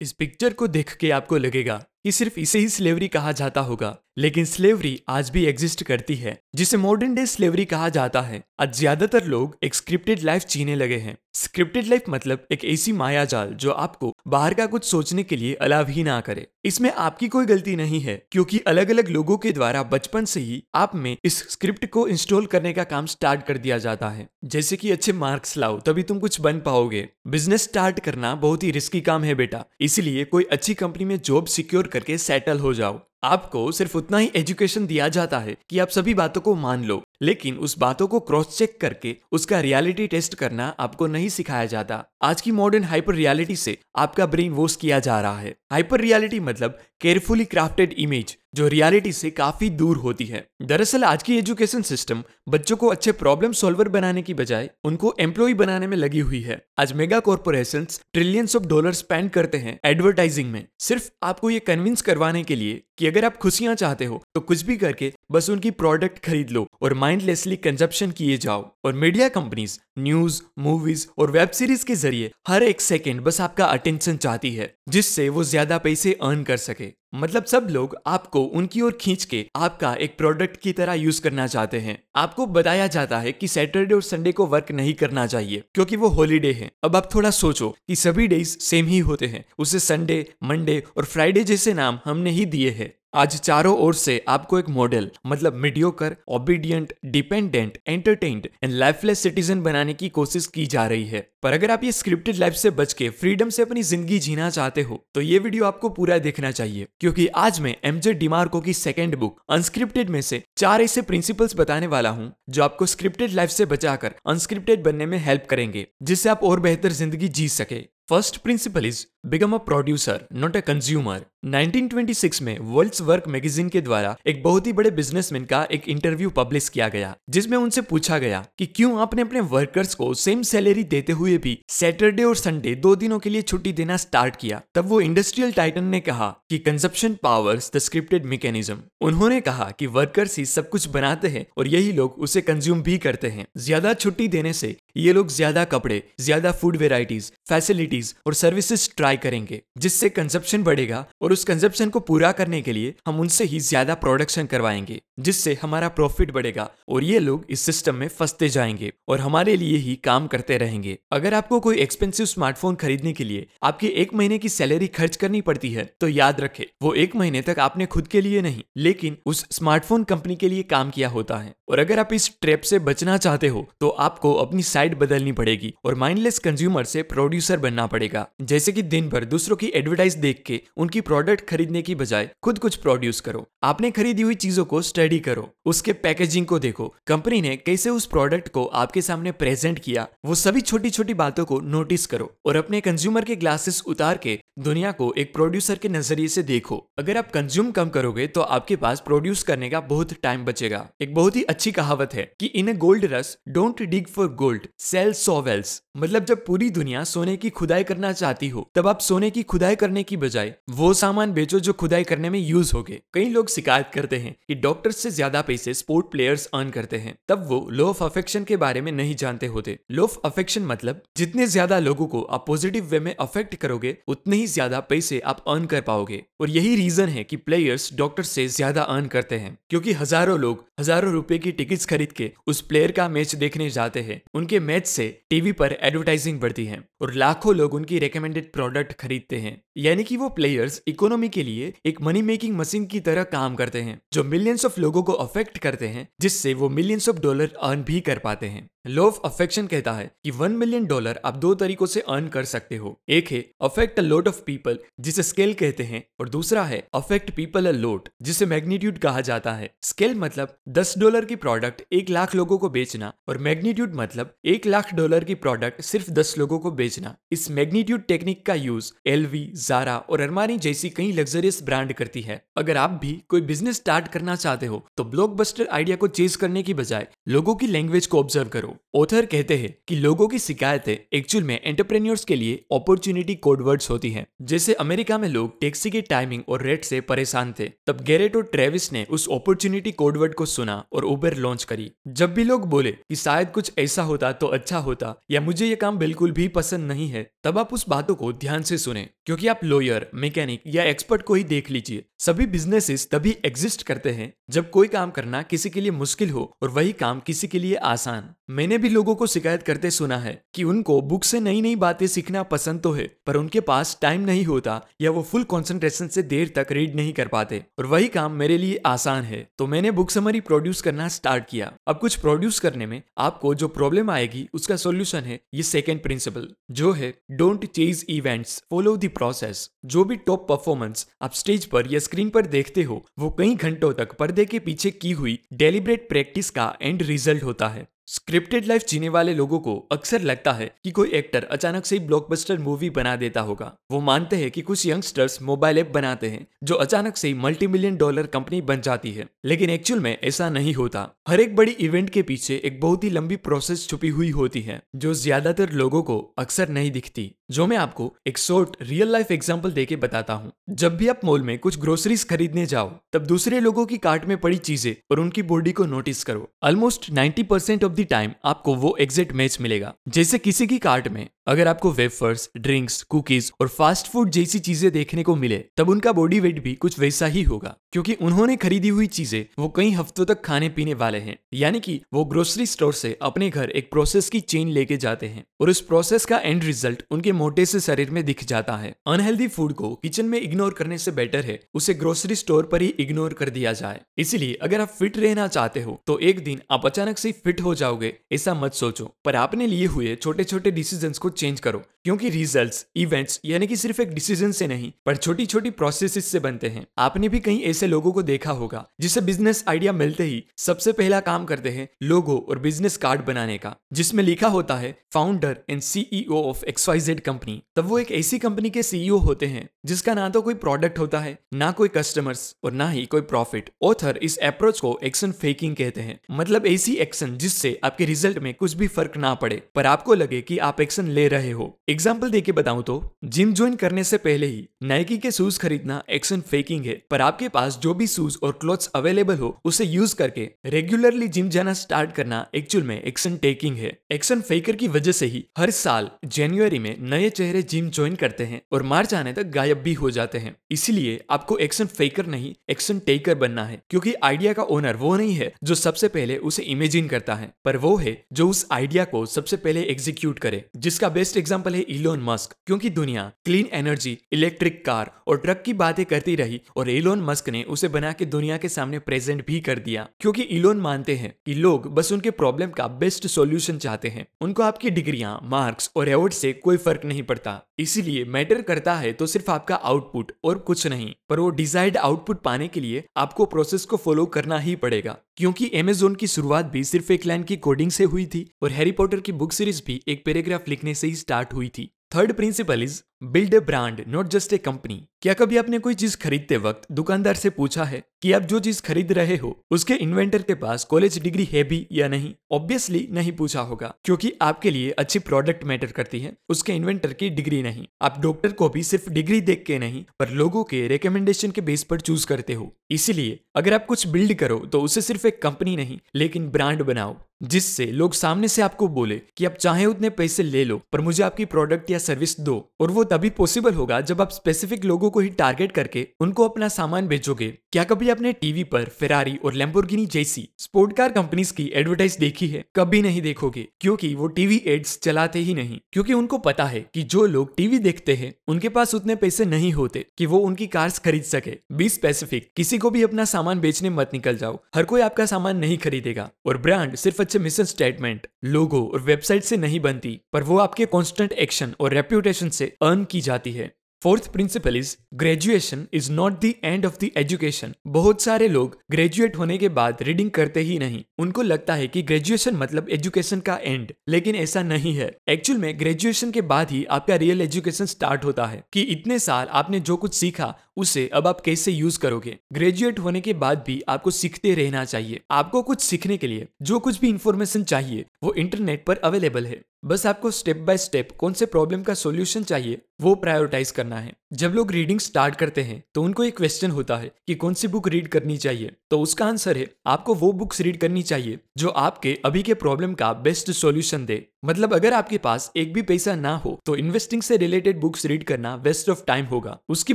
इस पिक्चर को देख के आपको लगेगा। कि सिर्फ़ इसे ही स्लेवरी कहा जाता होगा, लेकिन स्लेवरी आज भी एग्जिस्ट करती है, जिसे मॉडर्न डे स्लेवरी कहा जाता है। आज ज़्यादातर लोग एक स्क्रिप्टेड लाइफ जीने लगे हैं। स्क्रिप्टेड लाइफ मतलब एक ऐसी माया जाल जो आपको बाहर का कुछ सोचने के लिए अलाव ही ना करे। इसमें आपकी कोई गलती नहीं है, क्योंकि अलग अलग लोगों के द्वारा बचपन से ही आप में इस स्क्रिप्ट को इंस्टॉल करने का काम स्टार्ट कर दिया जाता है। जैसे कि अच्छे मार्क्स लाओ, तभी तुम कुछ बन पाओगे। बिज़नेस स्टार्ट करना बहुत ही रिस्की काम है बेटा। इसलिए कोई अच्छी कंपनी में जॉब सिक्योर करके सेटल हो जाओ। आपको सिर्फ़ उतना ही एजुकेशन दिया जाता है कि आप सभी बातों को मान लो, लेकिन उस बातों को क्रॉस चेक करके उसका रियलिटी टेस्ट करना आपको नहीं सिखाया जाता। आज की मॉडर्न हाइपर रियलिटी से आपका ब्रेन वॉश किया जा रहा है। हाइपर रियलिटी मतलब केयरफुली क्राफ्टेड इमेज जो रियलिटी से काफ़ी दूर होती है। दरअसल आज की एजुकेशन सिस्टम बच्चों को अच्छे प्रॉब्लम सॉल्वर बनाने की बजाय उनको एम्प्लॉय बनाने में लगी हुई है। आज mega corporation trillions of dollar spend करते हैं एडवर्टाइजिंग में। सिर्फ़ आपको ये कन्विंस करवाने के लिए कि अगर आप खुशियाँ चाहते हो तो कुछ भी करके बस उनकी प्रोडक्ट खरीद लो और माइंडलेसली कंजप्शन किए जाओ। और मीडिया कंपनीज़ न्यूज़ मूवीज़ और वेब सीरीज़ के ज़रिए हर एक सेकेंड बस आपका अटेंशन चाहती है, जिससे वो ज़्यादा पैसे अर्न कर सके। मतलब सब लोग आपको उनकी ओर खींच के आपका एक प्रोडक्ट की तरह यूज़ करना चाहते हैं। आपको बताया जाता है कि सैटरडे और संडे को वर्क नहीं करना चाहिए, क्योंकि वो हॉलीडे है। अब आप थोड़ा सोचो कि सभी डेज़ सेम ही होते हैं। उसे संडे मंडे और फ्राइडे जैसे नाम हमने ही दिए हैं। आज चारों ओर से आपको एक मॉडल मतलब mediocre obedient dependent entertained and lifeless citizen बनाने की कोशिश की जा रही है। पर अगर आप ये स्क्रिप्टेड लाइफ से बच के फ्रीडम से अपनी ज़िंदगी जीना चाहते हो तो ये वीडियो आपको पूरा देखना चाहिए। क्योंकि आज मैं एमजे डिमार्को की सेकेंड बुक अनस्क्रिप्टेड में से चार ऐसे प्रिंसिपल्स बताने वाला हूँ, जो आपको स्क्रिप्टेड लाइफ से बचाकर अनस्क्रिप्टेड बनने में हेल्प करेंगे, जिससे आप और बेहतर ज़िंदगी जी सके। First principle is become a producer not a consumer 1926 में वर्ल्ड्स वर्क मैगजीन के द्वारा एक बहुत ही बड़े बिजनेसमैन का एक इंटरव्यू पब्लिश किया गया, जिसमें उनसे पूछा गया कि क्यों आपने अपने वर्कर्स को सेम सैलरी देते हुए भी सैटरडे और संडे दो दिनों के लिए छुट्टी देना स्टार्ट किया। तब वो इंडस्ट्रियल टाइटन ने कहा कि consumption powers the scripted mechanism उन्होंने कहा कि वर्कर्स ही सब कुछ बनाते हैं और यही लोग उसे कंज्यूम भी करते हैं। ज़्यादा छुट्टी देने से ये लोग ज़्यादा कपड़े, ज़्यादा फ़ूड वेराइटीज फैसिलिटीज़ और सर्विसेज़ ट्राई करेंगे, जिससे कंजप्शन बढ़ेगा और उस कंजप्शन को पूरा करने के लिए हम उनसे ही ज़्यादा प्रोडक्शन करवाएँगे, जिससे हमारा प्रॉफिट बढ़ेगा और ये लोग इस सिस्टम में फंसते जाएँगे और हमारे लिए ही काम करते रहेंगे। अगर आपको कोई एक्सपेंसिव स्मार्टफ़ोन खरीदने के लिए आपकी एक महीने की सैलरी खर्च करनी पड़ती है तो याद रखे, वो एक महीने तक आपने खुद के लिए नहीं, लेकिन उस स्मार्टफ़ोन कंपनी के लिए काम किया होता है। और अगर आप इस ट्रैप से बचना चाहते हो तो आपको अपनी साइड बदलनी पड़ेगी और माइंडलेस कंज्यूमर से प्रोड्यूसर बनना पड़ेगा। जैसे कि दिन भर दूसरों की एडवर्टाइज देख के उनकी खरीदने की बजाय खुद कुछ प्रोड्यूस करो। आपने खरीदी हुई चीज़ों को स्टडी करो। उसके पैकेजिंग को देखो। कंपनी ने कैसे उस प्रोडक्ट को आपके सामने प्रेजेंट किया, वो सभी छोटी छोटी बातों को नोटिस करो और अपने कंज्यूमर के ग्लासेस उतार के दुनिया को एक प्रोड्यूसर के नज़रिए से देखो। अगर आप कंज्यूम कम करोगे तो आपके पास प्रोड्यूस करने का बहुत टाइम बचेगा। एक बहुत ही अच्छी कहावत है कि in gold rush don't dig for gold sell shovels मतलब जब पूरी दुनिया सोने की खुदाई करना चाहती हो, तब आप सोने की खुदाई करने की बजाय वो सामान बेचो जो खुदाई करने में यूज़ हो गए। कई लोग शिकायत करते हैं कि डॉक्टर से ज़्यादा पैसे स्पोर्ट प्लेयर्स अर्न करते हैं। तब वो लो ऑफ़ अफेक्शन के बारे में नहीं जानते होते। लो ऑफ़ अफेक्शन मतलब जितने ज़्यादा लोगों को आप पॉजिटिव वे में अफेक्ट करोगे, उतने ही ज़्यादा पैसे आप अर्न कर पाओगे। और यही रीजन है कि प्लेयर्स डॉक्टर से ज़्यादा अर्न करते हैं। क्योंकि हज़ारों लोग हज़ारों रुपए की टिकट्स खरीद के उस प्लेयर का मैच देखने जाते हैं। उनके मैच से टीवी पर एडवर्टाइजिंग बढ़ती है। और लाखों लोग उनकी रिकमेंडेड प्रोडक्ट खरीदते हैं। यानी कि वो प्लेयर्स इकोनॉमी के लिए एक मनी मेकिंग मशीन की तरह काम करते हैं, जो मिलियंस ऑफ़ लोगों को अफेक्ट करते हैं, जिससे वो मिलियंस ऑफ़ डॉलर अर्न भी कर पाते हैं। लॉ ऑफ़ अफेक्शन कहता है कि वन मिलियन डॉलर आप दो तरीकों से अर्न कर सकते हो। एक है affect a lot of people जिसे स्केल कहते हैं, और दूसरा है अफेक्ट पीपल अ लोट जिसे मैग्नीट्यूड कहा जाता है। स्केल मतलब दस डॉलर की प्रोडक्ट एक लाख लोगों को बेचना, और मैग्नीट्यूड मतलब एक लाख डॉलर की प्रोडक्ट सिर्फ़ दस लोगों को बेचना। इस मैग्नीट्यूड टेक्निक का यूज़ एलवी जारा और अरमानी जैसी कई लग्जरियस ब्रांड करती है। अगर आप भी कोई बिज़नेस स्टार्ट करना चाहते हो तो ब्लॉकबस्टर आइडिया को चेज करने की बजाय लोगों की लैंग्वेज को ऑब्ज़र्व करो। ऑथर कहते हैं कि लोगों की शिकायतें एक्चुअल में एंटरप्रेन्योर्स के लिए अपॉर्चुनिटी कोडवर्ड्स होती हैं, जैसे अमेरिका में लोग टैक्सी की टाइमिंग और रेट से परेशान थे। तब गैरेट और ट्रेविस ने उस अपॉर्चुनिटी कोडवर्ड को सुना और उबर लॉन्च करी। जब भी लोग बोले कि शायद कुछ ऐसा होता तो अच्छा होता या मुझे ये काम बिल्कुल भी पसंद नहीं है, तब आप उस बातों को ध्यान से सुने, क्योंकि आप लॉयर मैकेनिक या एक्सपर्ट को ही देख लीजिए। सभी बिजनेसेस तभी एग्जिस्ट करते हैं जब कोई काम करना किसी के लिए मुश्किल हो और वही काम किसी के लिए आसान। मैंने भी लोगों को शिकायत करते सुना है कि उनको बुक से नई नई बातें सीखना पसंद तो है, पर उनके पास टाइम नहीं होता या वो फुल कंसंट्रेशन से देर तक रीड नहीं कर पाते। और वही काम मेरे लिए आसान है। तो मैंने बुक समरी प्रोड्यूस करना स्टार्ट किया। अब कुछ प्रोड्यूस करने में आपको जो प्रॉब्लम आएगी, उसका सोल्यूशन है ये सेकेंड प्रिंसिपल जो है don't chase events follow the process जो भी टॉप परफॉर्मेंस आप स्टेज पर या स्क्रीन पर देखते हो, वो कई घंटों तक पर्दे के पीछे की हुई डेलिब्रेट प्रैक्टिस का एंड रिज़ल्ट होता है। स्क्रिप्टेड लाइफ जीने वाले लोगों को अक्सर लगता है कि कोई एक्टर अचानक से ब्लॉकबस्टर मूवी बना देता होगा। वो मानते हैं कि कुछ यंगस्टर्स मोबाइल ऐप बनाते हैं, जो अचानक से मल्टी मिलियन डॉलर कंपनी बन जाती है। लेकिन एक्चुअल में ऐसा नहीं होता। हर एक बड़ी इवेंट के पीछे एक बहुत ही लंबी प्रोसेस छुपी हुई होती है, जो ज़्यादातर लोगों को अक्सर नहीं दिखती। जो मैं आपको एक शॉर्ट रियल लाइफ एग्ज़ाम्पल देके बताता हूँ। जब भी आप मॉल में कुछ ग्रोसरीज खरीदने जाओ, तब दूसरे लोगों की कार्ट में पड़ी चीज़ें और उनकी बॉडी को नोटिस करो। Almost 90 percent of the time आपको वो एग्जैक्ट मैच मिलेगा। जैसे किसी की कार्ट में अगर आपको वेफर्स ड्रिंक्स कुकीज और फास्ट फ़ूड जैसी चीज़ें देखने को मिले, तब उनका बॉडी वेट भी कुछ वैसा ही होगा। क्योंकि उन्होंने खरीदी हुई चीज़ें, वो कई हफ्तों तक खाने पीने वाले हैं। यानी कि वो ग्रोसरी स्टोर से अपने घर एक प्रोसेस की चेन लेके जाते हैं और उस प्रोसेस का एंड रिज़ल्ट उनके मोटे से शरीर में दिख जाता है। अनहेल्दी फ़ूड को किचन में इग्नोर करने से बेटर है, उसे ग्रोसरी स्टोर पर ही इग्नोर कर दिया जाए। इसलिए अगर आप फिट रहना चाहते हो तो एक दिन आप अचानक से फिट हो जाओगे, ऐसा मत सोचो। पर आपने लिए हुए छोटे छोटे डिसीज़न को चेंज करो। क्योंकि रिजल्ट्स इवेंट्स यानी कि सिर्फ़ एक डिसीज़न से नहीं, पर छोटी छोटी प्रोसेस से बनते हैं। आपने भी कहीं ऐसे लोगों को देखा होगा जिसे बिज़नेस आइडिया मिलते ही सबसे पहला काम करते हैं लोगो और बिज़नेस कार्ड बनाने का, जिसमें लिखा होता है founder and CEO of XYZ company तब वो एक ऐसी कंपनी के सीईओ होते हैं, जिसका ना तो कोई प्रोडक्ट होता है, ना कोई कस्टमर्स और ना ही कोई प्रॉफिट ऑथर इस अप्रोच को एक्शन फेकिंग कहते हैं। मतलब ऐसी एक्शन जिससे आपके रिज़ल्ट में कुछ भी फ़र्क ना पड़े, पर आपको लगे कि आप एक्शन ले रहे हो। एग्ज़ाम्पल देके बताऊँ तो जिम ज्वाइन करने से पहले ही नाइकी के शूज़ खरीदना एक्शन फेकिंग है। पर आपके पास जो भी शूज़ और क्लोथ्स अवेलेबल हो, उसे यूज़ करके रेगुलरली जिम जाना स्टार्ट करना एक्चुअल में एक्शन टेकिंग है। एक्शन फेकर की वजह से ही हर साल जनवरी में नए चेहरे जिम ज्वाइन करते हैं और मार्च आने तक गायब भी हो जाते हैं। इसीलिए आपको एक्शन फेकर नहीं एक्शन टेकर बनना है, क्योंकि आइडिया का ओनर वो नहीं है जो सबसे पहले उसे इमेजिन करता है। पर वो है जो उस आइडिया को सबसे पहले एग्जीक्यूट करे, जिसका बेस्ट एग्ज़ाम्पल है इलोन मस्क क्योंकि दुनिया क्लीन एनर्जी इलेक्ट्रिक कार और ट्रक की बातें करती रही और इलोन मस्क ने उसे बना के दुनिया के सामने प्रेजेंट भी कर दिया। क्योंकि इलोन मानते हैं कि लोग बस उनके प्रॉब्लम का बेस्ट सॉल्यूशन चाहते हैं। उनको आपकी डिग्रियाँ मार्क्स और अवार्ड से कोई फ़र्क नहीं पड़ता। इसीलिए मैटर करता है तो सिर्फ़ आपका आउटपुट और कुछ नहीं, पर वो डिजायर्ड आउटपुट पाने के लिए आपको प्रोसेस को फॉलो करना ही पड़ेगा। क्योंकि एमेजोन की शुरुआत भी सिर्फ़ एक लाइन की कोडिंग से हुई थी और हैरी पॉटर की बुक सीरीज़ भी एक पैराग्राफ लिखने से ही स्टार्ट हुई थी। Third principle is build a brand, not just a company. क्या कभी आपने कोई चीज़ खरीदते वक्त दुकानदार से पूछा है कि आप जो चीज़ खरीद रहे हो, उसके इन्वेंटर के पास कॉलेज डिग्री है भी या नहीं? ऑब्वियसली नहीं पूछा होगा, क्योंकि आपके लिए अच्छी प्रोडक्ट मैटर करती है, उसके इन्वेंटर की डिग्री नहीं। आप डॉक्टर को भी सिर्फ़ डिग्री देख के नहीं, पर लोगों के रिकमेंडेशन के बेस पर चूज़ करते हो। इसीलिए, अगर आप कुछ बिल्ड करो तो उसे सिर्फ़ एक कंपनी नहीं, लेकिन ब्रांड बनाओ, जिससे लोग सामने से आपको बोले कि आप चाहे उतने पैसे ले लो, पर मुझे आपकी प्रोडक्ट या सर्विस दो, और वो तभी पॉसिबल होगा जब आप स्पेसिफिक लोगों को ही टारगेट करके उनको अपना सामान बेचोगे क्या कभी आपने टीवी पर फेरारी और लेम्बोर्गिनी जैसी स्पोर्ट कार कंपनीज़ की एडवर्टाइज देखी है? कभी नहीं देखोगे, क्योंकि वो टीवी एड्स चलाते ही नहीं। क्योंकि उनको पता है कि जो लोग टीवी देखते हैं, उनके पास उतने पैसे नहीं होते कि वो उनकी कार्स खरीद सके। बी स्पेसिफिक किसी को भी अपना सामान बेचने मत निकल जाओ। हर कोई आपका सामान नहीं खरीदेगा। और ब्रांड सिर्फ़ अच्छे मिशन स्टेटमेंट लोगो और वेबसाइट से नहीं बनती, पर वो आपके कॉन्स्टेंट एक्शन और रेप्यूटेशन से अर्न की जाती है। Fourth principle is graduation is not the end of the education बहुत सारे लोग ग्रेजुएट होने के बाद रीडिंग करते ही नहीं। उनको लगता है कि ग्रेजुएशन मतलब एजुकेशन का एंड लेकिन ऐसा नहीं है। एक्चुअल में ग्रेजुएशन के बाद ही आपका रियल एजुकेशन स्टार्ट होता है कि इतने साल आपने जो कुछ सीखा उसे अब आप कैसे यूज़ करोगे? ग्रेजुएट होने के बाद भी आपको सीखते रहना चाहिए। आपको कुछ सीखने के लिए जो कुछ भी इंफॉर्मेशन चाहिए, वो इंटरनेट पर अवेलेबल है। बस आपको स्टेप बाय स्टेप कौन से प्रॉब्लम का सोल्यूशन चाहिए, वो प्रायोरिटाइज करना है। जब लोग रीडिंग स्टार्ट करते हैं तो उनको एक क्वेश्चन होता है कि कौन सी बुक रीड करनी चाहिए? तो उसका आंसर है, आपको वो बुक्स रीड करनी चाहिए, जो आपके अभी के प्रॉब्लम का बेस्ट सॉल्यूशन दे। मतलब अगर आपके पास एक भी पैसा ना हो तो इन्वेस्टिंग से रिलेटेड बुक्स रीड करना वेस्ट ऑफ़ टाइम होगा। उसकी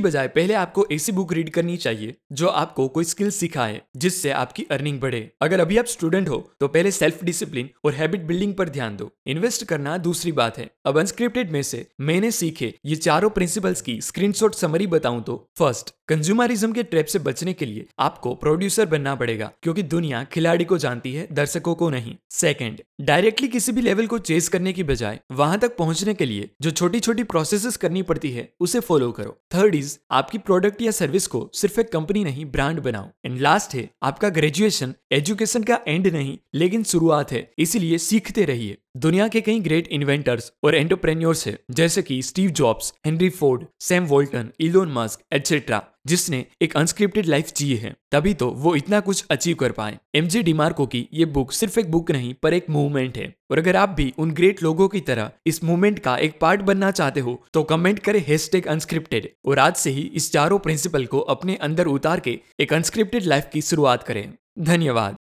बजाय पहले आपको ऐसी बुक रीड करनी चाहिए, जो आपको कोई स्किल सिखाए, जिससे आपकी अर्निंग बढ़े। अगर अभी आप स्टूडेंट हो तो पहले सेल्फ डिसिप्लिन और हैबिट बिल्डिंग पर ध्यान दो। इन्वेस्ट करना दूसरी बात है। अब अनस्क्रिप्टेड में से मैंने सीखे ये चारों प्रिंसिपल्स की स्क्रीनशॉट समरी बताऊँ तो फ़र्स्ट कंज्यूमरिज्म के ट्रैप से बचने के लिए आपको प्रोड्यूसर बनना पड़ेगा, क्योंकि दुनिया खिलाड़ी को जानती है, दर्शकों को नहीं। सेकंड डायरेक्टली किसी भी लेवल को चेस करने की बजाय, वहाँ तक पहुँचने के लिए जो छोटी छोटी प्रोसेसेस करनी पड़ती है, उसे फॉलो करो। थर्ड इज़ आपकी प्रोडक्ट या सर्विस को सिर्फ़ एक कंपनी नहीं ब्रांड बनाओ। एंड लास्ट है, आपका ग्रेजुएशन एजुकेशन का एंड नहीं, लेकिन शुरुआत है, इसीलिए सीखते रहिए। दुनिया के कई ग्रेट इन्वेंटर्स और एंटरप्रेन्योर्स है, जैसे कि Steve Jobs Henry Ford Sam Walton Elon Musk etcetera जिसने एक अनस्क्रिप्टेड लाइफ जीए है। तभी तो वो इतना कुछ अचीव कर पाए। एम जी डिमार्को की ये बुक सिर्फ़ एक बुक नहीं, पर एक मूवमेंट है। और अगर आप भी उन ग्रेट लोगों की तरह इस मूवमेंट का एक पार्ट बनना चाहते हो तो कमेंट करें हैशटैग अनस्क्रिप्टेड और आज से ही इस चारों प्रिंसिपल को अपने अंदर उतार के एक अनस्क्रिप्टेड लाइफ की शुरुआत करें। धन्यवाद।